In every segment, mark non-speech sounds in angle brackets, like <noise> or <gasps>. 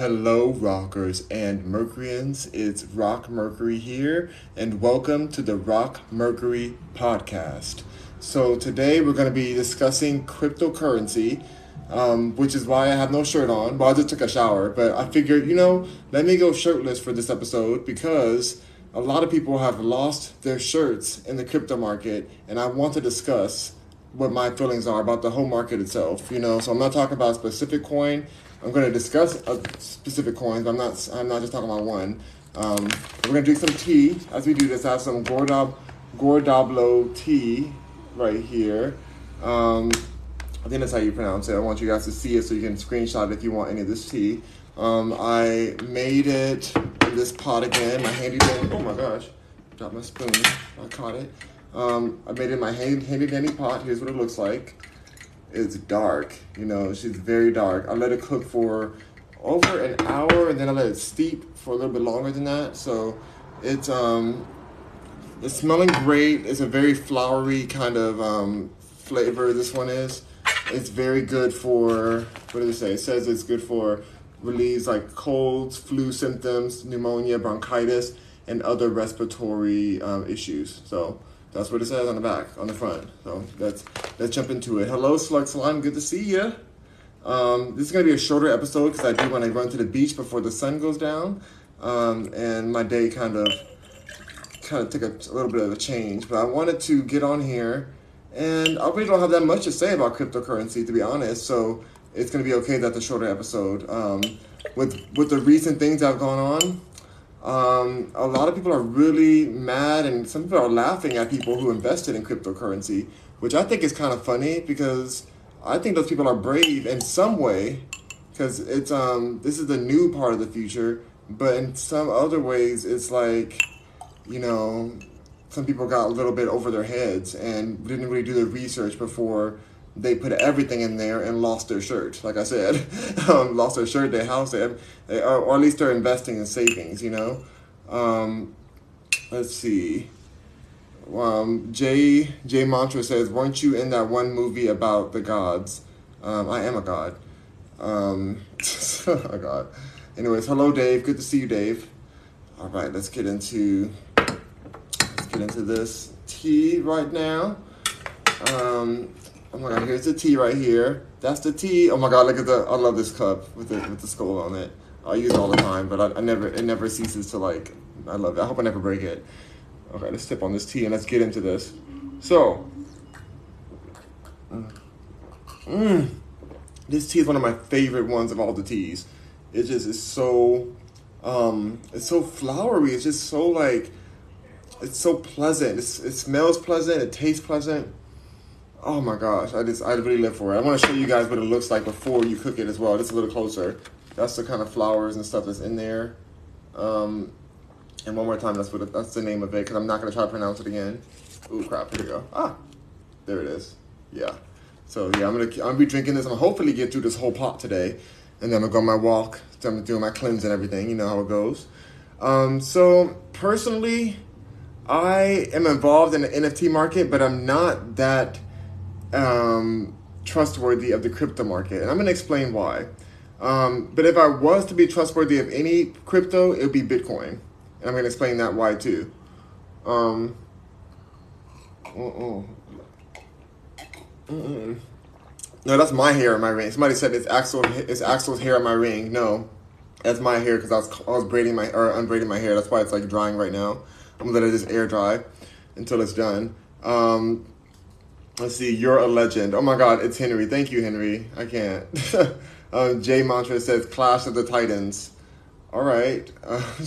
Hello, rockers and Mercuryans. It's Rock Mercury here, and welcome to the Rock Mercury podcast. So, today we're going to be discussing cryptocurrency, um, which is why I have no shirt on. Well, I just took a shower, but I figured, you know, let me go shirtless for this episode because a lot of people have lost their shirts in the crypto market, and I want to discuss what my feelings are about the whole market itself. You know, so I'm not talking about a specific coin. I'm going to discuss a specific coins. I'm not. I'm not just talking about one. Um, we're going to drink some tea as we do this. I have some Gordab, Gordablo tea right here. Um, I think that's how you pronounce it. I want you guys to see it so you can screenshot if you want any of this tea. Um, I made it in this pot again. My handy dandy. Oh my gosh, dropped my spoon. I caught it. Um, I made it in my handy dandy pot. Here's what it looks like it's dark. You know, she's very dark. I let it cook for over an hour, and then I let it steep for a little bit longer than that. So it's um, it's smelling great. It's a very flowery kind of um, flavor. This one is. It's very good for what does it say? It says it's good for relieves like colds, flu symptoms, pneumonia, bronchitis, and other respiratory um, issues. So that's what it says on the back, on the front. So let's let's jump into it. Hello, Slug Salon. Good to see you. Um, this is gonna be a shorter episode because I do when I run to the beach before the sun goes down, um, and my day kind of kind of took a, a, little bit of a change. But I wanted to get on here, and I really don't have that much to say about cryptocurrency to be honest. So it's gonna be okay that the shorter episode. Um, with with the recent things that have gone on, um, a lot of people are really mad, and some people are laughing at people who invested in cryptocurrency, which I think is kind of funny because I think those people are brave in some way, because it's um this is the new part of the future, but in some other ways it's like, you know, some people got a little bit over their heads and didn't really do the research before they put everything in there and lost their shirt. Like I said, <laughs> um, lost their shirt, their house, they, they, or, or, at least they're investing in savings. You know. Um, let's see. Um, Jay Jay Mantra says, "Weren't you in that one movie about the gods?" Um, I am a god. Um, <laughs> a god. Anyways, hello, Dave. Good to see you, Dave. All right, let's get into let's get into this tea right now. Um, Oh my god, here's the tea right here. That's the tea. Oh my god, look at the. I love this cup with the with the skull on it. I use it all the time, but I, I never it never ceases to like. I love it. I hope I never break it. Okay, let's sip on this tea and let's get into this. So, mm, this tea is one of my favorite ones of all the teas. It just is so, um, it's so flowery. It's just so like, it's so pleasant. It's, it smells pleasant. It tastes pleasant Oh my gosh, I just I really live for it. I want to show you guys what it looks like before you cook it as well. Just a little closer. That's the kind of flowers and stuff that's in there. Um, and one more time, that's what it, that's the name of it because I'm not gonna try to pronounce it again. Ooh crap! Here we go. Ah, there it is. Yeah. So yeah, I'm gonna I'm gonna be drinking this. I'm gonna hopefully get through this whole pot today, and then I'm gonna go on my walk. So I'm doing my cleanse and everything. You know how it goes. Um, so personally, I am involved in the NFT market, but I'm not that um, trustworthy of the crypto market, and I'm going to explain why. Um, but if I was to be trustworthy of any crypto, it would be Bitcoin, and I'm going to explain that why too. Um, uh-uh. No, that's my hair in my ring. Somebody said it's Axel. It's Axel's hair in my ring. No, that's my hair because I was I was braiding my or unbraiding my hair. That's why it's like drying right now. I'm gonna let it just air dry until it's done. Um, Let's see, you're a legend. Oh my God, it's Henry. Thank you, Henry. I can't. <laughs> um, Jay Mantra says Clash of the Titans. All right. Uh, <laughs>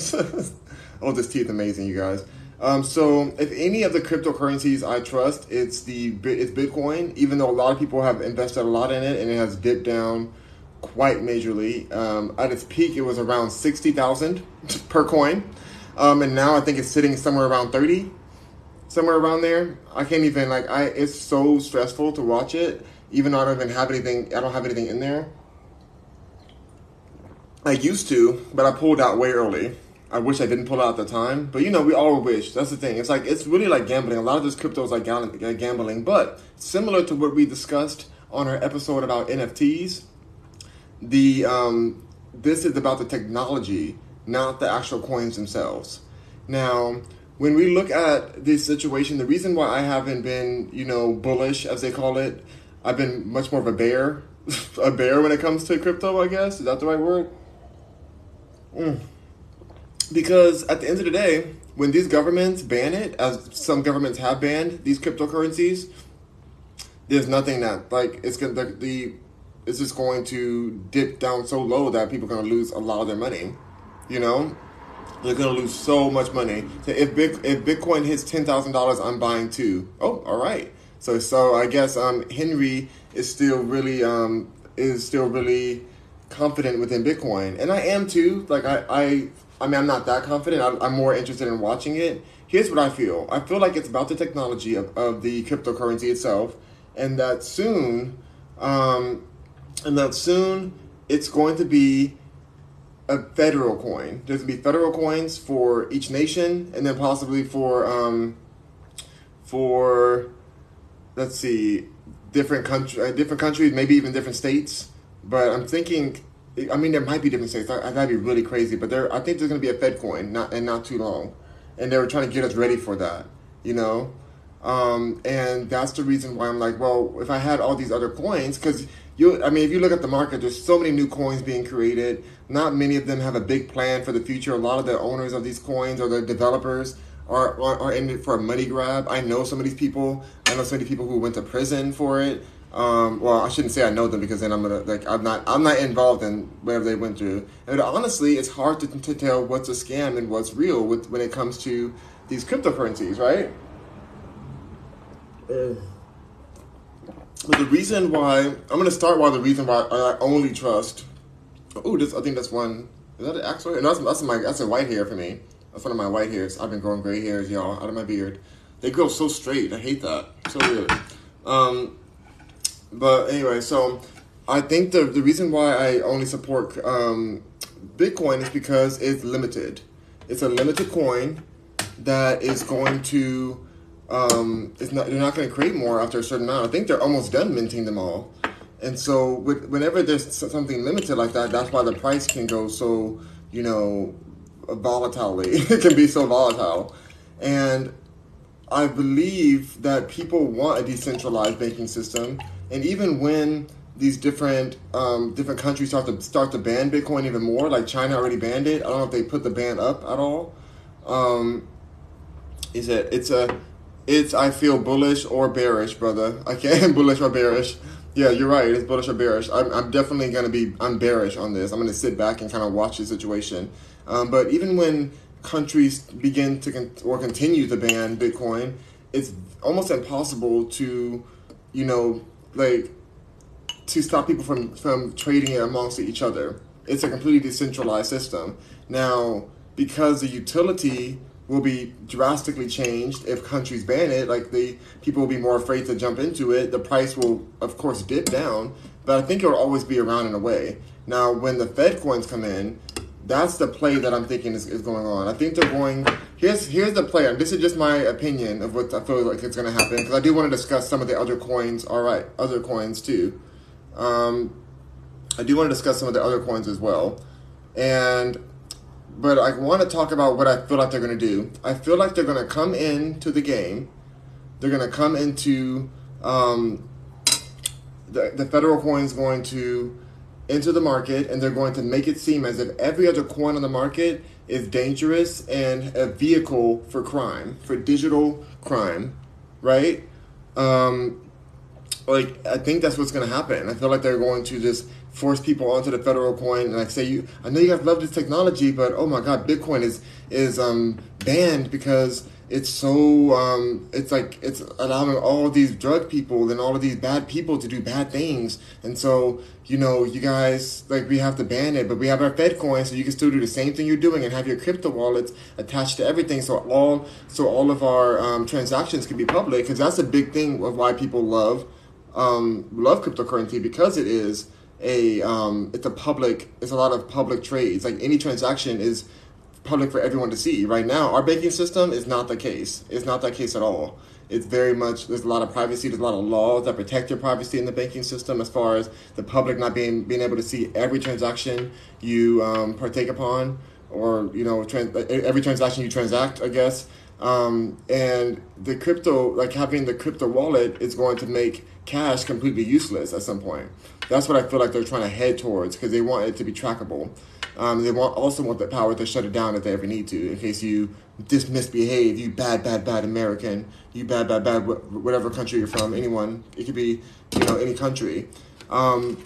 oh, this is amazing, you guys. Um, so, if any of the cryptocurrencies I trust, it's the it's Bitcoin. Even though a lot of people have invested a lot in it, and it has dipped down quite majorly. Um, at its peak, it was around sixty thousand <laughs> per coin, um, and now I think it's sitting somewhere around thirty somewhere around there. I can't even like I. It's so stressful to watch it, even though I don't even have anything. I don't have anything in there. I used to, but I pulled out way early. I wish I didn't pull out at the time, but you know, we all wish. That's the thing. It's like it's really like gambling. A lot of this crypto is like gambling, but similar to what we discussed on our episode about NFTs, the um, this is about the technology, not the actual coins themselves. Now, when we look at this situation, the reason why I haven't been, you know, bullish as they call it, I've been much more of a bear, <laughs> a bear when it comes to crypto. I guess is that the right word? Mm. Because at the end of the day, when these governments ban it, as some governments have banned these cryptocurrencies, there's nothing that like it's gonna the, the it's just going to dip down so low that people are gonna lose a lot of their money. You know, they're gonna lose so much money. So if Big, if Bitcoin hits ten thousand dollars, I'm buying two. Oh, all right. So so I guess um Henry is still really um is still really confident within Bitcoin, and I am too. Like I I I mean I'm not that confident. I'm, I'm more interested in watching it. Here's what I feel. I feel like it's about the technology of, of the cryptocurrency itself, and that soon, um, and that soon it's going to be a federal coin. There's gonna be federal coins for each nation, and then possibly for um, for let's see, different country, uh, different countries, maybe even different states. But I'm thinking, I mean, there might be different states. I, that'd be really crazy. But there, I think there's gonna be a Fed coin, not and not too long, and they were trying to get us ready for that. You know, um, and that's the reason why I'm like, well, if I had all these other coins, because you, I mean, if you look at the market, there's so many new coins being created. Not many of them have a big plan for the future. A lot of the owners of these coins or the developers are, are, are in it for a money grab. I know some of these people. I know so many people who went to prison for it. Um, well, I shouldn't say I know them because then I'm gonna like I'm not I'm not involved in whatever they went through. And honestly, it's hard to, to tell what's a scam and what's real with when it comes to these cryptocurrencies, right? Uh. But the reason why I'm gonna start why the reason why I only trust. Oh, this I think that's one. Is that an actual? And that's that's my that's a white hair for me. That's one of my white hairs. I've been growing gray hairs, y'all, out of my beard. They grow so straight. I hate that. So weird. Um, but anyway, so I think the the reason why I only support um, Bitcoin is because it's limited. It's a limited coin that is going to um, it's not, they're not going to create more after a certain amount. I think they're almost done minting them all. And so, with, whenever there's something limited like that, that's why the price can go so, you know, volatilely. <laughs> it can be so volatile. And I believe that people want a decentralized banking system. And even when these different um, different countries start to start to ban Bitcoin even more, like China already banned it. I don't know if they put the ban up at all. Um, is it? It's a it's I feel bullish or bearish, brother. I can't <laughs> bullish or bearish. Yeah, you're right. It's bullish or bearish. I'm, I'm definitely gonna be I'm bearish on this. I'm gonna sit back and kind of watch the situation. Um, but even when countries begin to con- or continue to ban Bitcoin, it's almost impossible to, you know, like to stop people from from trading it amongst each other. It's a completely decentralized system. Now, because the utility will be drastically changed if countries ban it. Like the people will be more afraid to jump into it. The price will, of course, dip down, but I think it'll always be around in a way. Now, when the Fed coins come in, that's the play that I'm thinking is, is going on. I think they're going. Here's here's the play. And this is just my opinion of what I feel like it's going to happen because I do want to discuss some of the other coins. All right, other coins too. Um, I do want to discuss some of the other coins as well, and but I want to talk about what I feel like they're going to do. I feel like they're going to come into the game. They're going to come into um, the the federal coin is going to enter the market, and they're going to make it seem as if every other coin on the market is dangerous and a vehicle for crime, for digital crime, right? Um, like I think that's what's going to happen. I feel like they're going to just force people onto the federal coin. And like say you I know you guys love this technology but oh my god Bitcoin is is um banned because it's so um it's like it's allowing all of these drug people and all of these bad people to do bad things. And so you know you guys like we have to ban it but we have our Fed coin so you can still do the same thing you're doing and have your crypto wallets attached to everything. So all so all of our um, transactions can be public because that's a big thing of why people love um, love cryptocurrency because it is a um, it's a public it's a lot of public trades like any transaction is public for everyone to see right now our banking system is not the case it's not that case at all It's very much there's a lot of privacy. There's a lot of laws that protect your privacy in the banking system, as far as the public not being being able to see every transaction you um, partake upon, or you know, trans- every transaction you transact. I guess. Um, and the crypto, like having the crypto wallet, is going to make cash completely useless at some point. That's what I feel like they're trying to head towards because they want it to be trackable. Um, they want also want the power to shut it down if they ever need to, in case you just misbehave, you bad, bad, bad American, you bad, bad, bad, whatever country you're from, anyone. It could be, you know, any country. Um,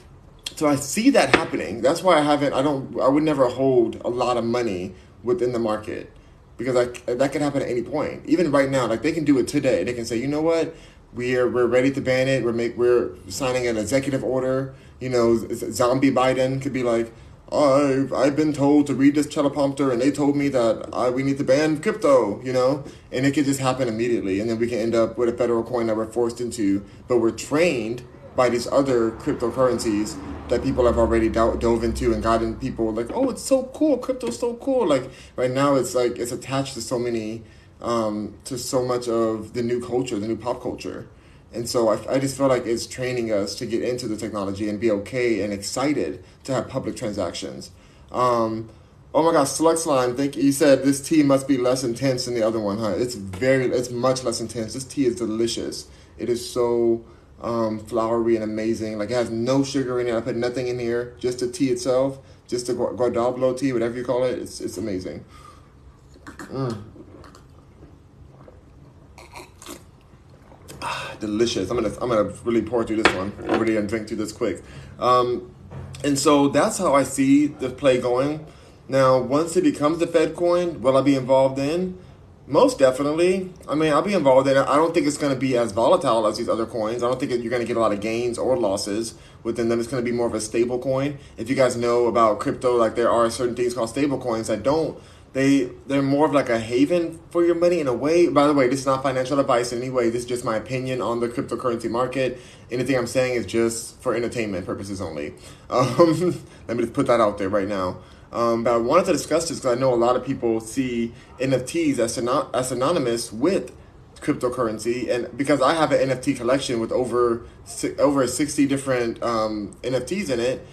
so I see that happening. That's why I haven't. I don't. I would never hold a lot of money within the market because I, that could happen at any point. Even right now, like they can do it today. They can say, you know what, we're we're ready to ban it. We're make we're signing an executive order. You know, zombie Biden could be like, I've I've been told to read this teleprompter, and they told me that I, we need to ban crypto. You know, and it could just happen immediately, and then we can end up with a federal coin that we're forced into. But we're trained by these other cryptocurrencies that people have already do- dove into and gotten people like, oh, it's so cool, crypto's so cool. Like right now, it's like it's attached to so many, um, to so much of the new culture, the new pop culture. And so I, I just feel like it's training us to get into the technology and be okay and excited to have public transactions. Um, oh my gosh, Select Slime, think you said this tea must be less intense than the other one, huh? It's very, it's much less intense. This tea is delicious. It is so um, flowery and amazing. Like it has no sugar in it. I put nothing in here, just the tea itself, just the guardablo tea, whatever you call it. It's it's amazing. Mm. Ah, delicious. I'm gonna I'm gonna really pour through this one already and drink through this quick. Um, and so that's how I see the play going. Now, once it becomes the Fed coin, will I be involved in? Most definitely. I mean, I'll be involved in it. I don't think it's going to be as volatile as these other coins. I don't think you're going to get a lot of gains or losses within them. It's going to be more of a stable coin. If you guys know about crypto, like there are certain things called stable coins that don't. They they're more of like a haven for your money in a way. By the way, this is not financial advice in any way. This is just my opinion on the cryptocurrency market. Anything I'm saying is just for entertainment purposes only. <laughs> Um, let me just put that out there right now. Um, but I wanted to discuss this because I know a lot of people see NFTs as, synon- as synonymous with cryptocurrency, and because I have an NFT collection with over over sixty different um, NFTs in it,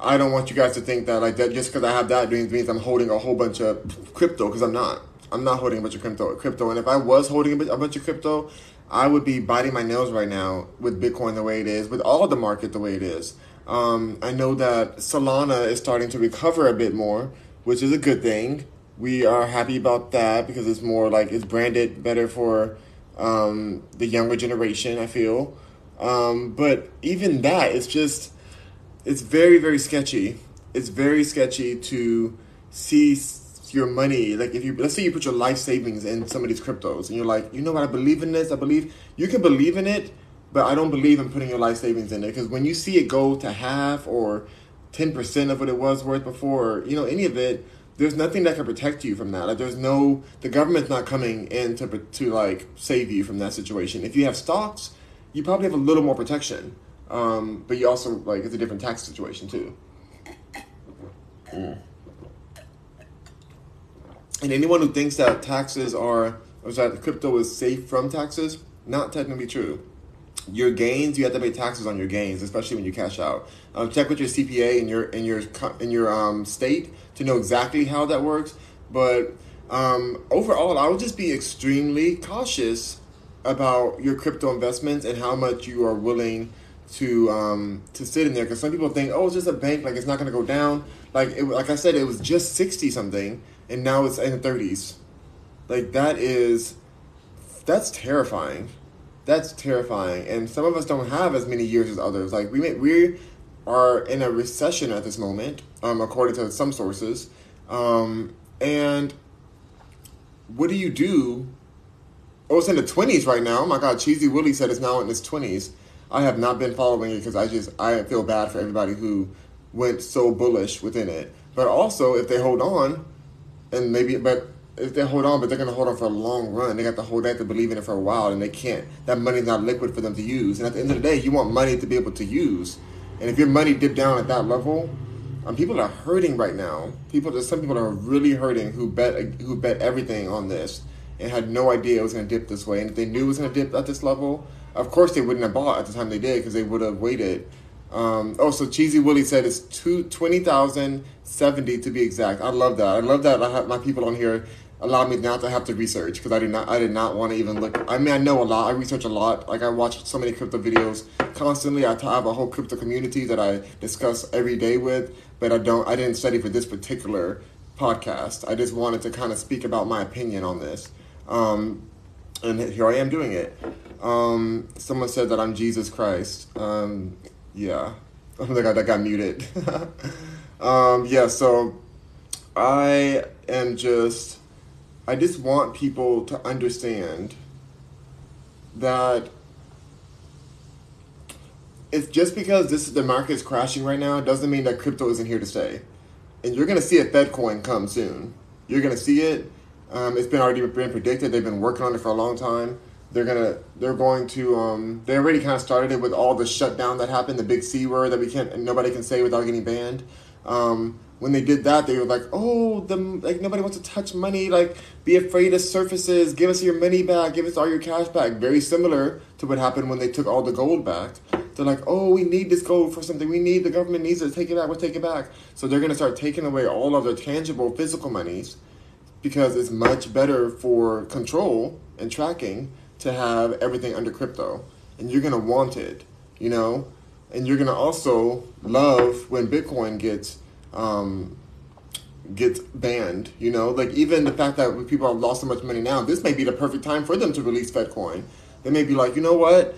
I don't want you guys to think that like that just because I have that means means I'm holding a whole bunch of crypto because I'm not. I'm not holding a bunch of crypto. Crypto, and if I was holding a bunch of crypto, I would be biting my nails right now with Bitcoin the way it is, with all the market the way it is. Um, I know that Solana is starting to recover a bit more, which is a good thing. We are happy about that because it's more like it's branded better for um, the younger generation. I feel, um, but even that, it's just it's very very sketchy. It's very sketchy to see your money like if you let's say you put your life savings in some of these cryptos and you're like you know what i believe in this i believe you can believe in it but I don't believe in putting your life savings in there because when you see it go to half or 10% of what it was worth before, you know, any of it, there's nothing that can protect you from that. Like there's no, the government's not coming in to, to like save you from that situation. If you have stocks, you probably have a little more protection. Um, but you also, like, it's a different tax situation too. Mm. And anyone who thinks that taxes are, or that crypto is safe from taxes, not technically true your gains you have to pay taxes on your gains especially when you cash out um, check with your cpa in your in your in your um, state to know exactly how that works but um, overall i would just be extremely cautious about your crypto investments and how much you are willing to um, to sit in there because some people think oh it's just a bank like it's not going to go down like it, like i said it was just 60 something and now it's in the 30s like that is that's terrifying that's terrifying. And some of us don't have as many years as others. Like we may, we are in a recession at this moment, um, according to some sources. Um, and what do you do? Oh, it's in the twenties right now. Oh my God, Cheesy Willie said it's now in its twenties. I have not been following it because I just I feel bad for everybody who went so bullish within it. But also, if they hold on, and maybe, but if they hold on, but they're to hold on for a long run. They got to hold that to believe in it for a while, and they can't. That money's not liquid for them to use. And at the end of the day, you want money to be able to use. And if your money dipped down at that level, um, people are hurting right now. People, some people are really hurting who bet who bet everything on this, and had no idea it was to dip this way. And if they knew it was to dip at this level, of course they wouldn't have bought at the time they did because they would have waited. Um, oh, so Cheesy Willie said it's two, 20,070 to be exact. I love that. I love that I have my people on here allow me not to have to research because I did not I did not want to even look. I mean, I know a lot. I research a lot. Like I watch so many crypto videos constantly. I have a whole crypto community that I discuss every day with, but I don't. I didn't study for this particular podcast. I just wanted to kind of speak about my opinion on this, um, and here I am doing it. Um, someone said that I'm Jesus Christ. Um, yeah, oh my god, that got muted. <laughs> um, yeah, so I am just I just want people to understand that it's just because this the market is crashing right now doesn't mean that crypto isn't here to stay. And you're going to see a Fed coin come soon. You're going to see it. Um, it's been already been predicted. They've been working on it for a long time. They're gonna they're going to um, they already kind of started it with all the shutdown that happened, the big C word that we can't nobody can say without getting banned. Um, when they did that, they were like, "Oh, the like nobody wants to touch money. Like, be afraid of surfaces. Give us your money back. Give us all your cash back." Very similar to what happened when they took all the gold back. They're like, "Oh, we need this gold for something. We need the government needs to take it back. We'll take it back." So they're gonna start taking away all of their tangible physical monies because it's much better for control and tracking to have everything under crypto, and you're gonna want it, you know, and you're gonna also love when Bitcoin gets um, gets banned. You know, like even the fact that people have lost so much money now, this may be the perfect time for them to release FedCoin. They may be like, you know what?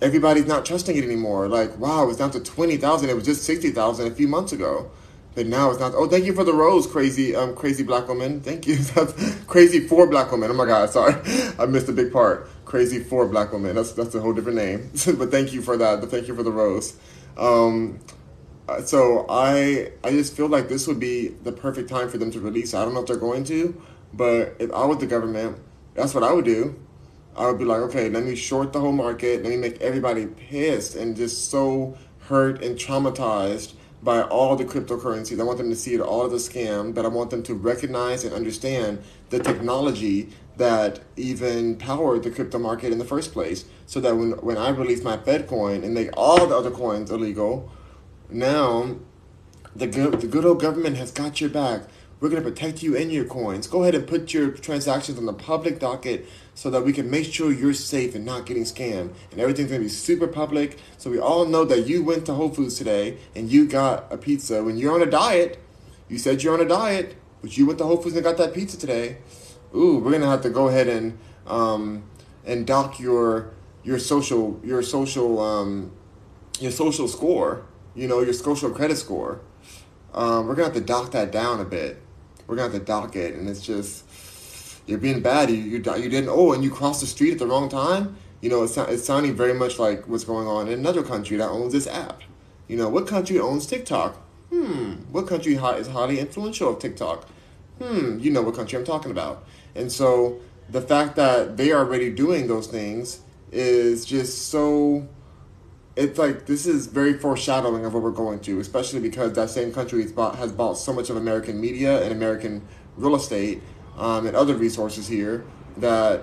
Everybody's not trusting it anymore. Like, wow, it's down to twenty thousand. It was just sixty thousand a few months ago. But now it's not. Oh, thank you for the rose, crazy, um, crazy black woman. Thank you. <laughs> crazy for black woman. Oh my God, sorry, <laughs> I missed a big part. Crazy for black woman. That's that's a whole different name. <laughs> but thank you for that. But thank you for the rose. Um, uh, so I I just feel like this would be the perfect time for them to release. I don't know if they're going to, but if I was the government, that's what I would do. I would be like, okay, let me short the whole market. Let me make everybody pissed and just so hurt and traumatized by all the cryptocurrencies. I want them to see it all as a scam, but I want them to recognize and understand the technology that even powered the crypto market in the first place. So that when, when I release my Fedcoin and make all the other coins illegal, now the good, the good old government has got your back. We're going to protect you and your coins. Go ahead and put your transactions on the public docket so that we can make sure you're safe and not getting scammed. And everything's to be super public. So we all know that you went to Whole Foods today and you got a pizza. When you're on a diet, you said you're on a diet, but you went to Whole Foods and got that pizza today. Ooh, we're to have to go ahead and um, and dock your your social your social um, your social score you know, your social credit score. Um, we're gonna have to dock that down a bit. We're gonna have to dock it, and it's just you're being bad. You you, you didn't. Oh, and you crossed the street at the wrong time. You know, it's it's sounding very much like what's going on in another country that owns this app. You know, what country owns TikTok? Hmm. What country is highly influential of TikTok? Hmm. You know what country I'm talking about. And so the fact that they are already doing those things is just so it's like this is very foreshadowing of what we're going to, especially because that same country has bought, has bought so much of American media and American real estate um, and other resources here that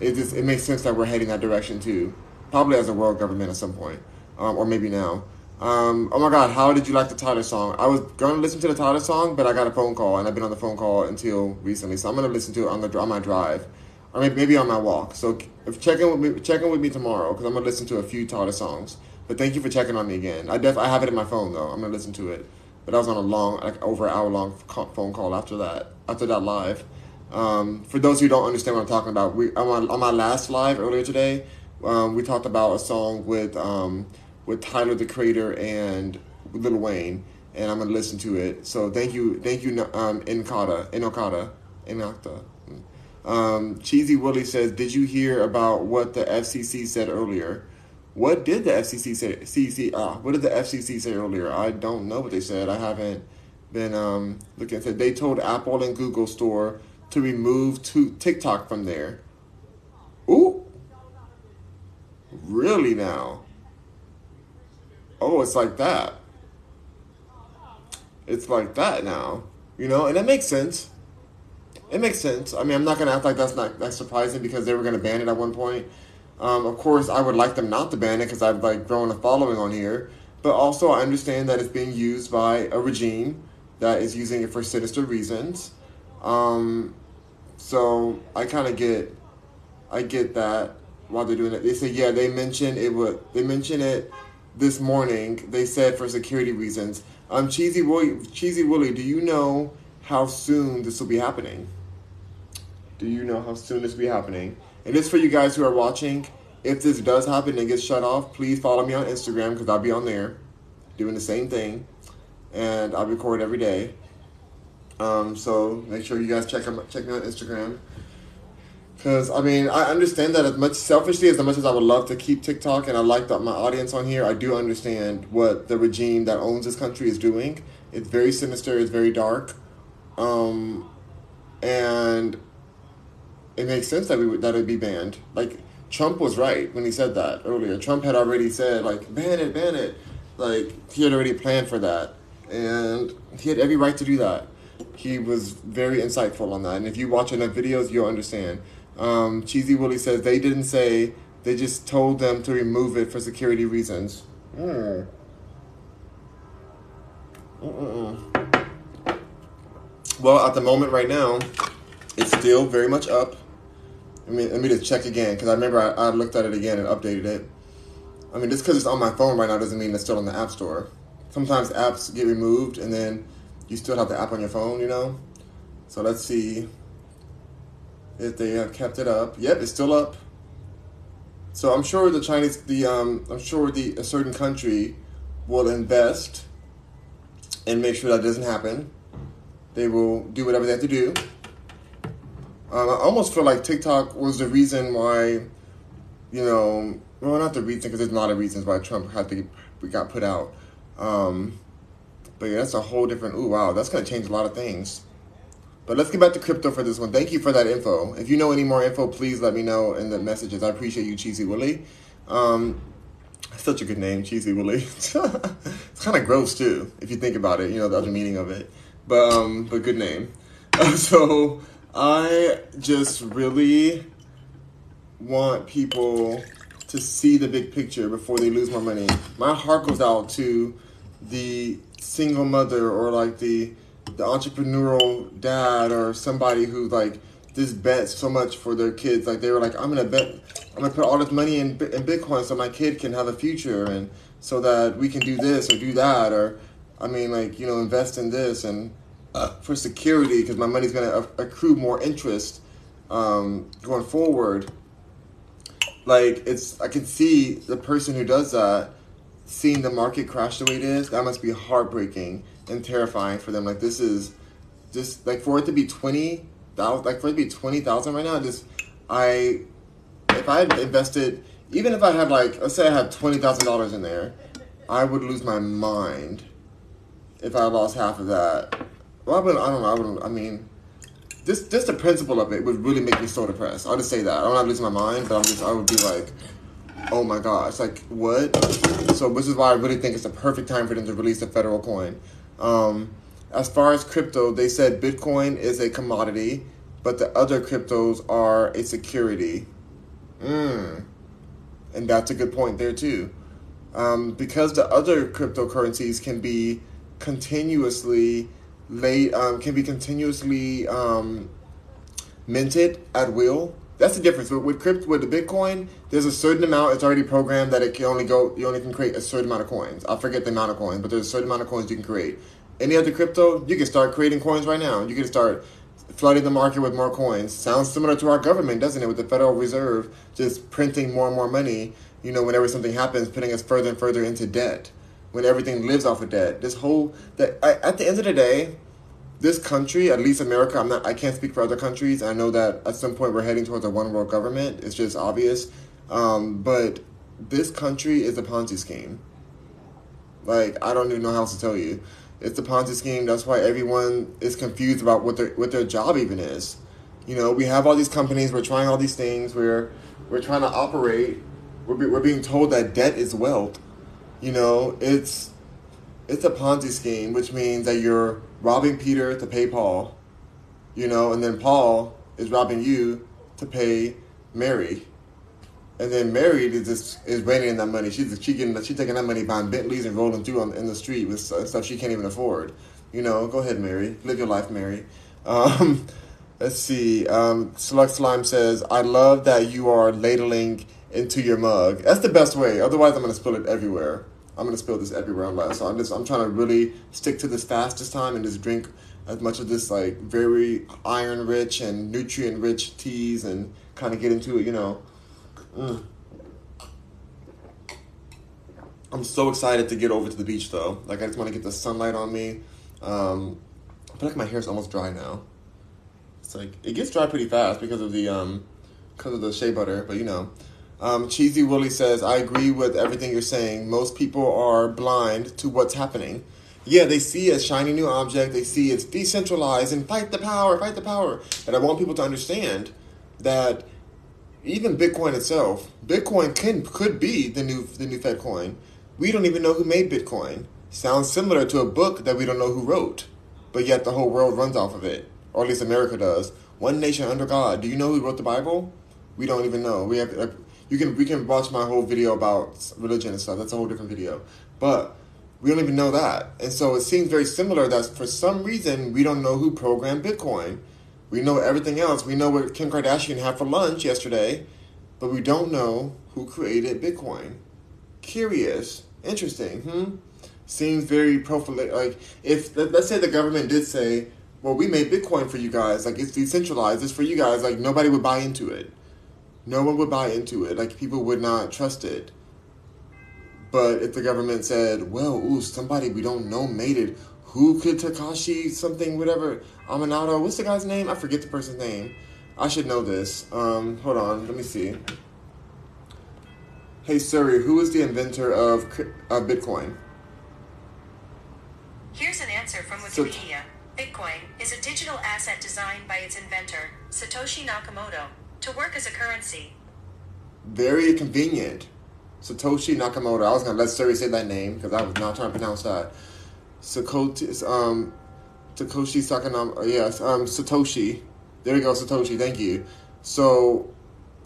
it just it makes sense that we're heading that direction too, probably as a world government at some point, um, or maybe now. Um, oh my God, how did you like the Tyler song? I was gonna listen to the Tyler song, but I got a phone call and I've been on the phone call until recently, so I'm gonna listen to it on the on my drive, or maybe, maybe on my walk. So if check in with me, check in with me tomorrow because I'm gonna listen to a few Tyler songs. But thank you for checking on me again. I def I have it in my phone though. I'm gonna listen to it. But I was on a long, like over an hour long phone call after that. After that live. Um, for those who don't understand what I'm talking about, we on, on my last live earlier today, um, we talked about a song with um, with Tyler the Creator and Lil Wayne, and I'm gonna listen to it. So thank you, thank you, um, Inkata, Inokata, Inokta. Um, Cheesy Willie says, "Did you hear about what the FCC said earlier?" What did the FCC say? CC, ah, what did the FCC say earlier? I don't know what they said. I haven't been um, looking at it. They told Apple and Google Store to remove to TikTok from there. Ooh, really now? Oh, it's like that. It's like that now, you know, and that makes sense. it makes sense. I mean, I'm not gonna act like that's not that's surprising because they were gonna ban it at one point. Um, of course, I would like them not to ban it because I've like grown a following on here. But also, I understand that it's being used by a regime that is using it for sinister reasons. Um, so I kind of get, I get that while they're doing it. They say, yeah, they mentioned it would. They mentioned it this morning. They said for security reasons. Um, Cheesy Willie, Cheesy Willie, do you know how soon this will be happening? Do you know how soon this will be happening? And this for you guys who are watching. If this does happen and gets shut off, please follow me on Instagram because I'll be on there doing the same thing, and I record every day. Um, so make sure you guys check check me on Instagram. Because I mean, I understand that as much selfishly as much as I would love to keep TikTok and I like my audience on here, I do understand what the regime that owns this country is doing. It's very sinister. It's very dark, um, and it makes sense that we would, that it'd be banned. Like Trump was right when he said that earlier. Trump had already said like ban it, ban it. Like he had already planned for that, and he had every right to do that. He was very insightful on that, and if you watch enough videos, you'll understand. Um, Cheesy Willie says they didn't say; they just told them to remove it for security reasons. Mm. Well, at the moment, right now, it's still very much up. I me let me just check again because I remember I, I looked at it again and updated it. I mean, just because it's on my phone right now doesn't mean it's still in the App Store. Sometimes apps get removed and then you still have the app on your phone, you know? So let's see if they have kept it up. Yep, it's still up. So I'm sure the Chinese, the um, I'm sure the a certain country will invest and make sure that doesn't happen. They will do whatever they have to do. Um, I almost feel like TikTok was the reason why, you know, well, not the reason because there's a lot of reasons why Trump had to got put out. Um, but yeah, that's a whole different. Ooh, wow, that's gonna change a lot of things. But let's get back to crypto for this one. Thank you for that info. If you know any more info, please let me know in the messages. I appreciate you, Cheesy Willie. Um, such a good name, Cheesy Willie. <laughs> it's kind of gross too, if you think about it. You know the other meaning of it, but um, but good name. Uh, <laughs> so I just really want people to see the big picture before they lose more money. My heart goes out to the single mother or like the the entrepreneurial dad or somebody who like just bets so much for their kids. Like they were like, I'm gonna bet, I'm gonna put all this money in in Bitcoin so my kid can have a future and so that we can do this or do that or, I mean like you know invest in this and uh, for security because my money's gonna accrue more interest um, going forward like it's I can see the person who does that seeing the market crash the way it is, that must be heartbreaking and terrifying for them. Like this is just like for it to be twenty thousand like for it to be twenty thousand right now, just I if I had invested even if I had like let's say I had twenty thousand dollars in there, I would lose my mind if I lost half of that. Well, I, would, I don't know. I would. I mean, just just the principle of it would really make me so depressed. I'll just say that. I'm not losing my mind, but I'm just I would be like, oh my gosh, like what? So this is why I really think it's the perfect time for them to release a federal coin. Um, as far as crypto, they said Bitcoin is a commodity, but the other cryptos are a security. Mm. And that's a good point there too. Um, because the other cryptocurrencies can be continuously um, can be continuously um, minted at will. That's the difference with, with crypto with the Bitcoin. There's a certain amount. It's already programmed that it can only go. You only can create a certain amount of coins. I forget the amount of coins, but there's a certain amount of coins you can create. Any other crypto, you can start creating coins right now. You can start flooding the market with more coins. Sounds similar to our government, doesn't it? With the Federal Reserve just printing more and more money. You know, whenever something happens, putting us further and further into debt when everything lives off of debt. This whole that at the end of the day, this country, at least America, I'm not. I can't speak for other countries. I know that at some point we're heading towards a one world government. It's just obvious. Um, but this country is a Ponzi scheme. Like I don't even know how else to tell you. It's a Ponzi scheme. That's why everyone is confused about what their what their job even is. You know, we have all these companies. We're trying all these things. We're we're trying to operate. We're, be, we're being told that debt is wealth. You know, it's it's a Ponzi scheme, which means that you're robbing Peter to pay Paul. you know, and then Paul is robbing you to pay Mary. And then Mary is just is raining in that money. She's she getting she's taking that money buying Bentleys and rolling through on in the street with stuff she can't even afford. You know, go ahead, Mary, live your life, Mary. <laughs> Um, let's see. Um, Slime says, "I love that you are ladling into your mug. That's the best way. Otherwise, I'm gonna spill it everywhere. I'm gonna spill this everywhere unless so I'm just I'm trying to really stick to this fast this time and just drink as much of this like very iron rich and nutrient rich teas and kind of get into it. You know." Mm. I'm so excited to get over to the beach though. Like I just want to get the sunlight on me. Um, I feel like my hair is almost dry now. It's like it gets dry pretty fast because of the um, because of the shea butter, but you know. Um, Cheesy Willie says, I agree with everything you're saying. Most people are blind to what's happening. Yeah, they see a shiny new object, they see it's decentralized and fight the power, fight the power. And I want people to understand that even Bitcoin itself, Bitcoin can could be the new the new Fed coin. We don't even know who made Bitcoin. Sounds similar to a book that we don't know who wrote, but yet the whole world runs off of it, or at least America does. One nation under God. Do you know who wrote the Bible? We don't even know. We have you can we can watch my whole video about religion and stuff. That's a whole different video, but we don't even know that. And so it seems very similar that for some reason we don't know who programmed Bitcoin. We know everything else. We know what Kim Kardashian had for lunch yesterday, but we don't know who created Bitcoin. Curious. Interesting. Hmm? Seems very prolific. Like, if, let's say the government did say, well, we made Bitcoin for you guys. Like, it's decentralized. It's for you guys. Like, nobody would buy into it. No one would buy into it. Like, people would not trust it. But if the government said, well, ooh, somebody we don't know made it, who could Takashi something whatever Aminato? What's the guy's name? I forget the person's name. I should know this. Um, hold on, let me see. Hey Siri, who is the inventor of uh, Bitcoin? Here's an answer from Wikipedia. Bitcoin is a digital asset designed by its inventor, Satoshi Nakamoto, to work as a currency. Very convenient. Satoshi Nakamoto. I was gonna let Siri say that name because I was not trying to pronounce that. Sakoshi, um, Takoshi Sakanam, uh, yes, um, Satoshi. There we go, Satoshi. Thank you. So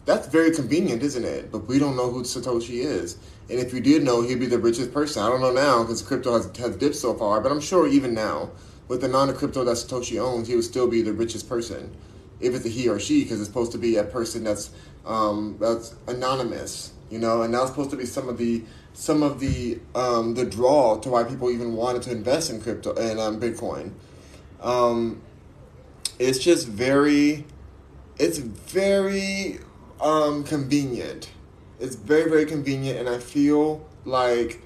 that's very convenient, isn't it? But we don't know who Satoshi is. And if we did know, he'd be the richest person. I don't know now because crypto has, has dipped so far, but I'm sure even now, with the amount of crypto that Satoshi owns, he would still be the richest person. If it's a he or she, because it's supposed to be a person that's um, that's anonymous, you know, and that's supposed to be some of the some of the um, the draw to why people even wanted to invest in crypto and um, Bitcoin. Um, it's just very, it's very um, convenient. It's very very convenient, and I feel like,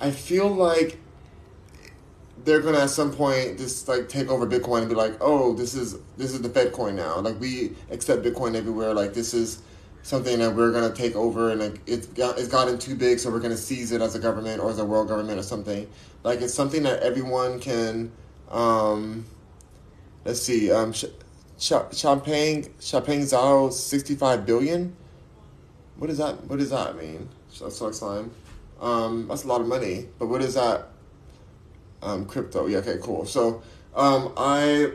I feel like they're gonna at some point just like take over Bitcoin and be like, oh, this is this is the Fed coin now. Like we accept Bitcoin everywhere. Like this is something that we're to take over and like it's got, it's gotten too big so we're to seize it as a government or as a world government or something like it's something that everyone can um, let's see um, Ch- Ch- Changpeng Changpeng Zhao 65 billion what does that what does that mean That's so slime um, that's a lot of money but what is that um, crypto yeah okay cool so um, I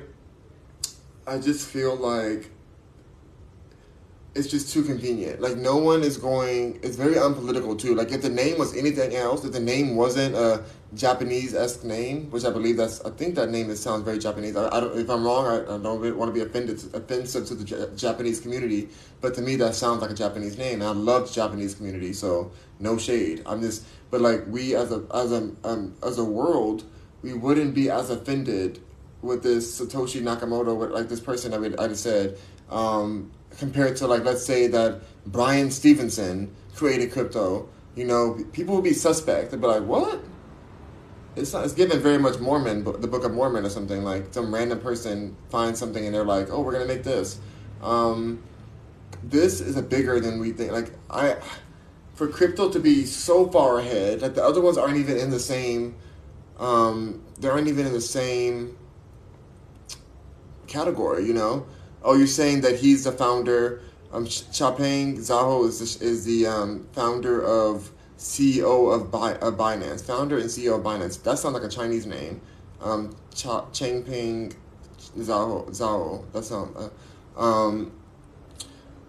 I just feel like it's just too convenient. Like no one is going. It's very unpolitical too. Like if the name was anything else, if the name wasn't a Japanese esque name, which I believe that's, I think that name sounds very Japanese. I, I don't, if I'm wrong, I, I don't want to be offended, offensive to the J- Japanese community. But to me, that sounds like a Japanese name. And I love the Japanese community, so no shade. I'm just, but like we as a as a um, as a world, we wouldn't be as offended with this Satoshi Nakamoto, with like this person that we, I just said. Um, compared to like let's say that Brian Stevenson created crypto, you know, people would be suspect. They'd be like, "What?" It's not, it's given very much Mormon, the Book of Mormon or something. Like some random person finds something and they're like, "Oh, we're gonna make this." Um, this is a bigger than we think. Like I, for crypto to be so far ahead, like the other ones aren't even in the same. Um, they aren't even in the same category, you know oh, you're saying that he's the founder. Um, Changpeng Zhao is the, is the um, founder of CEO of, Bi- of Binance, founder and CEO of Binance. That sounds like a Chinese name. Um, Ch- Changpeng Zhao. Zhao. That's not. Uh, um,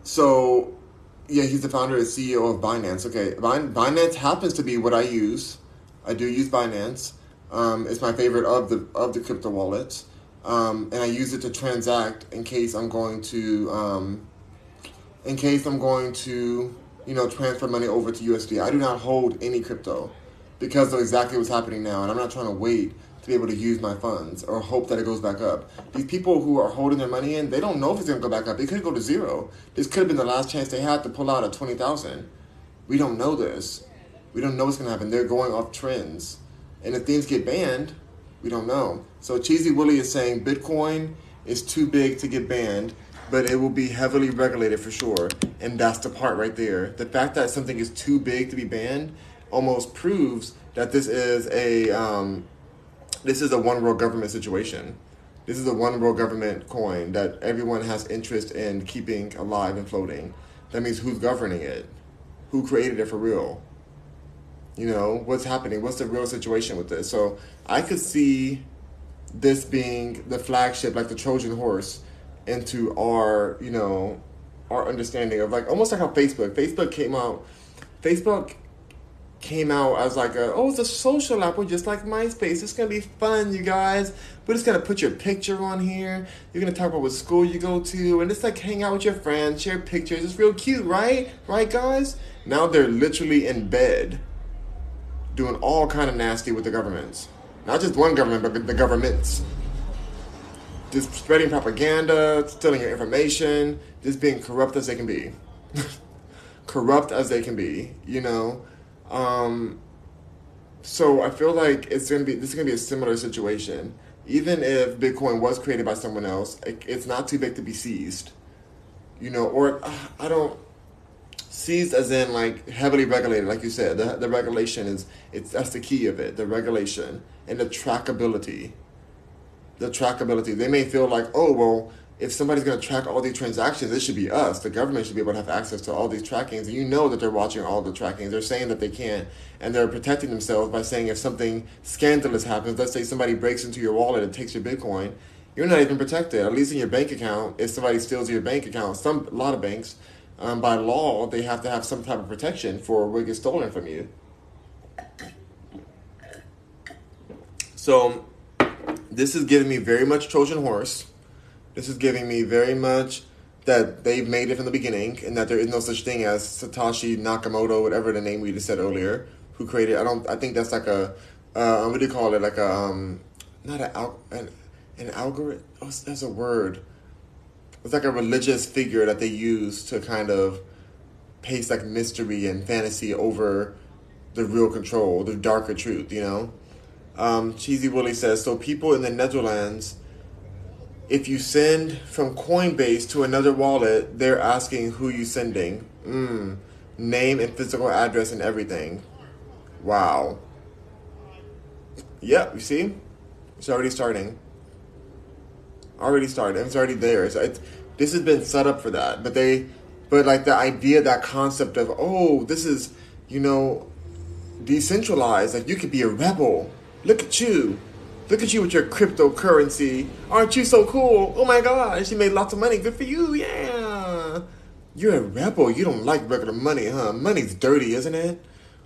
so, yeah, he's the founder and CEO of Binance. Okay, Binance happens to be what I use. I do use Binance. Um, it's my favorite of the of the crypto wallets, um, and I use it to transact in case I'm going to, um, in case I'm going to, you know, transfer money over to USD. I do not hold any crypto because of exactly what's happening now, and I'm not trying to wait to be able to use my funds or hope that it goes back up. These people who are holding their money in, they don't know if it's going to go back up. It could go to zero. This could have been the last chance they had to pull out at 20,000. We don't know this. We don't know what's going to happen. They're going off trends. And if things get banned, we don't know. So Cheesy Willie is saying Bitcoin is too big to get banned, but it will be heavily regulated for sure. And that's the part right there. The fact that something is too big to be banned almost proves that this is a um, this is a one world government situation. This is a one world government coin that everyone has interest in keeping alive and floating. That means who's governing it? Who created it for real? You know, what's happening? What's the real situation with this? So I could see this being the flagship, like the Trojan horse, into our, you know, our understanding of like almost like how Facebook. Facebook came out. Facebook came out as like a oh it's a social app we're just like myspace it's gonna be fun you guys we're just gonna put your picture on here you're gonna talk about what school you go to and just like hang out with your friends share pictures it's real cute right right guys now they're literally in bed doing all kind of nasty with the governments not just one government but the governments just spreading propaganda stealing your information just being corrupt as they can be <laughs> corrupt as they can be you know um, so I feel like it's gonna be this is gonna be a similar situation. Even if Bitcoin was created by someone else, it, it's not too big to be seized. You know, or uh, I don't seized as in like heavily regulated, like you said. The the regulation is it's that's the key of it. The regulation and the trackability. The trackability. They may feel like, oh well, if somebody's going to track all these transactions, it should be us. The government should be able to have access to all these trackings. And you know that they're watching all the trackings. They're saying that they can't. And they're protecting themselves by saying if something scandalous happens, let's say somebody breaks into your wallet and takes your Bitcoin, you're not even protected. At least in your bank account, if somebody steals your bank account, some a lot of banks, um, by law, they have to have some type of protection for what gets stolen from you. So, this is giving me very much Trojan horse this is giving me very much that they've made it from the beginning and that there is no such thing as Satoshi Nakamoto, whatever the name we just said earlier, who created. I don't. I think that's like a uh, what do you call it? Like a um, not a an an algorithm. Oh, that's a word. It's like a religious figure that they use to kind of paste like mystery and fantasy over the real control, the darker truth. You know. Um, Cheesy Willie says so. People in the Netherlands if you send from Coinbase to another wallet, they're asking who you sending. Mm. Name and physical address and everything. Wow. Yep, you see? It's already starting. Already started. It's already there. So it's, this has been set up for that. But they, but like the idea, that concept of, oh, this is, you know, decentralized. Like you could be a rebel. Look at you Look at you with your cryptocurrency. Aren't you so cool? Oh my gosh, you made lots of money. Good for you. Yeah. You're a rebel. You don't like regular money, huh? Money's dirty, isn't it?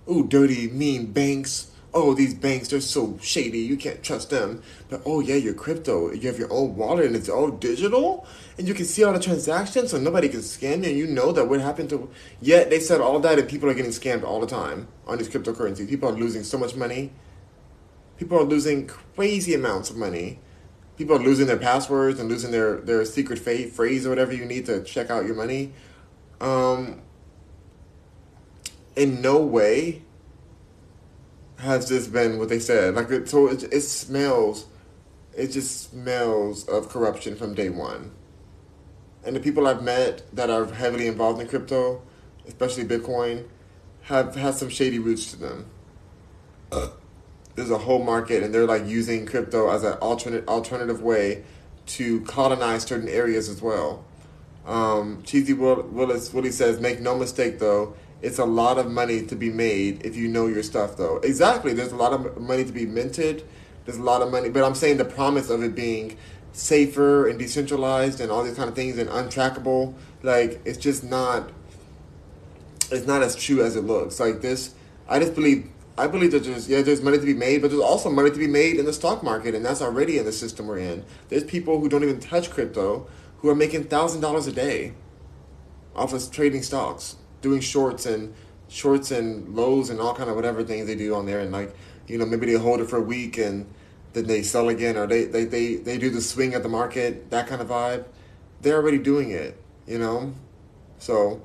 Ooh, dirty, mean banks. Oh, these banks, they're so shady. You can't trust them. But oh, yeah, you're crypto. You have your own wallet and it's all digital. And you can see all the transactions so nobody can scam you. And you know that what happened to. Yet they said all that and people are getting scammed all the time on these cryptocurrencies. People are losing so much money. People are losing crazy amounts of money. People are losing their passwords and losing their, their secret fa- phrase or whatever you need to check out your money. Um, in no way has just been what they said. Like it, so, it, it smells. It just smells of corruption from day one. And the people I've met that are heavily involved in crypto, especially Bitcoin, have had some shady roots to them there's a whole market and they're like using crypto as an alternate alternative way to colonize certain areas as well. Um, Cheesy Will, Willis Willie says, make no mistake though, it's a lot of money to be made if you know your stuff though. Exactly, there's a lot of money to be minted. There's a lot of money, but I'm saying the promise of it being safer and decentralized and all these kind of things and untrackable. Like it's just not it's not as true as it looks. Like this I just believe I believe that there's yeah there's money to be made, but there's also money to be made in the stock market, and that's already in the system we're in. There's people who don't even touch crypto who are making thousand dollars a day off of trading stocks, doing shorts and shorts and lows and all kind of whatever things they do on there, and like you know maybe they hold it for a week and then they sell again, or they they they, they do the swing at the market, that kind of vibe. They're already doing it, you know, so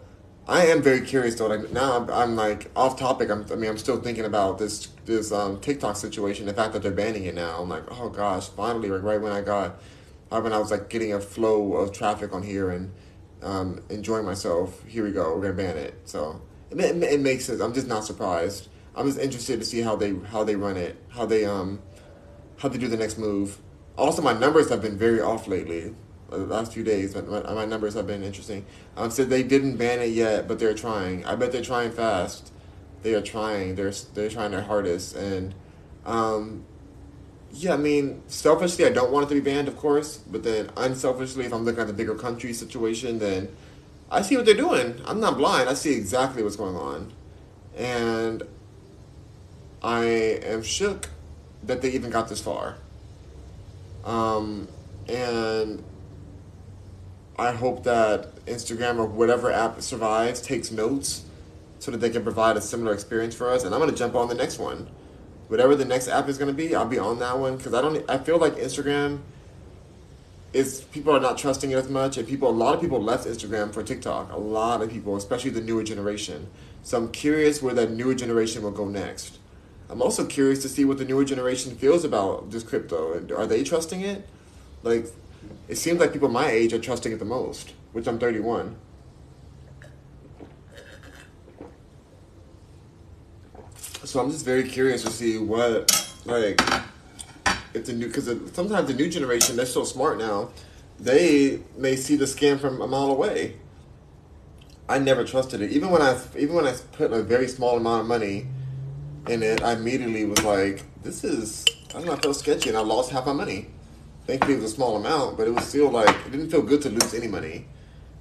I am very curious though. Like now, I'm, I'm like off topic. I'm, I mean, I'm still thinking about this this um, TikTok situation. The fact that they're banning it now. I'm like, oh gosh, finally, like right when I got, right when I was like getting a flow of traffic on here and um, enjoying myself. Here we go. We're gonna ban it. So it, it, it makes sense. I'm just not surprised. I'm just interested to see how they how they run it, how they um how they do the next move. Also, my numbers have been very off lately the last few days, but my, my numbers have been interesting. Um, so they didn't ban it yet, but they're trying. I bet they're trying fast. They are trying. They're they're trying their hardest, and um, yeah, I mean, selfishly, I don't want it to be banned, of course. But then, unselfishly, if I'm looking at the bigger country situation, then I see what they're doing. I'm not blind. I see exactly what's going on, and I am shook that they even got this far. Um, and I hope that Instagram or whatever app survives takes notes so that they can provide a similar experience for us. And I'm going to jump on the next one. Whatever the next app is going to be, I'll be on that one because I don't. I feel like Instagram is people are not trusting it as much, and people. A lot of people left Instagram for TikTok. A lot of people, especially the newer generation. So I'm curious where that newer generation will go next. I'm also curious to see what the newer generation feels about this crypto. Are they trusting it? Like it seems like people my age are trusting it the most, which I'm 31. So I'm just very curious to see what, like, if the new, because sometimes the new generation, they're so smart now, they may see the scam from a mile away. I never trusted it. Even when I, even when I put a very small amount of money in it, I immediately was like, this is, I don't know, I felt sketchy and I lost half my money. Thankfully, it was a small amount, but it was still like it didn't feel good to lose any money.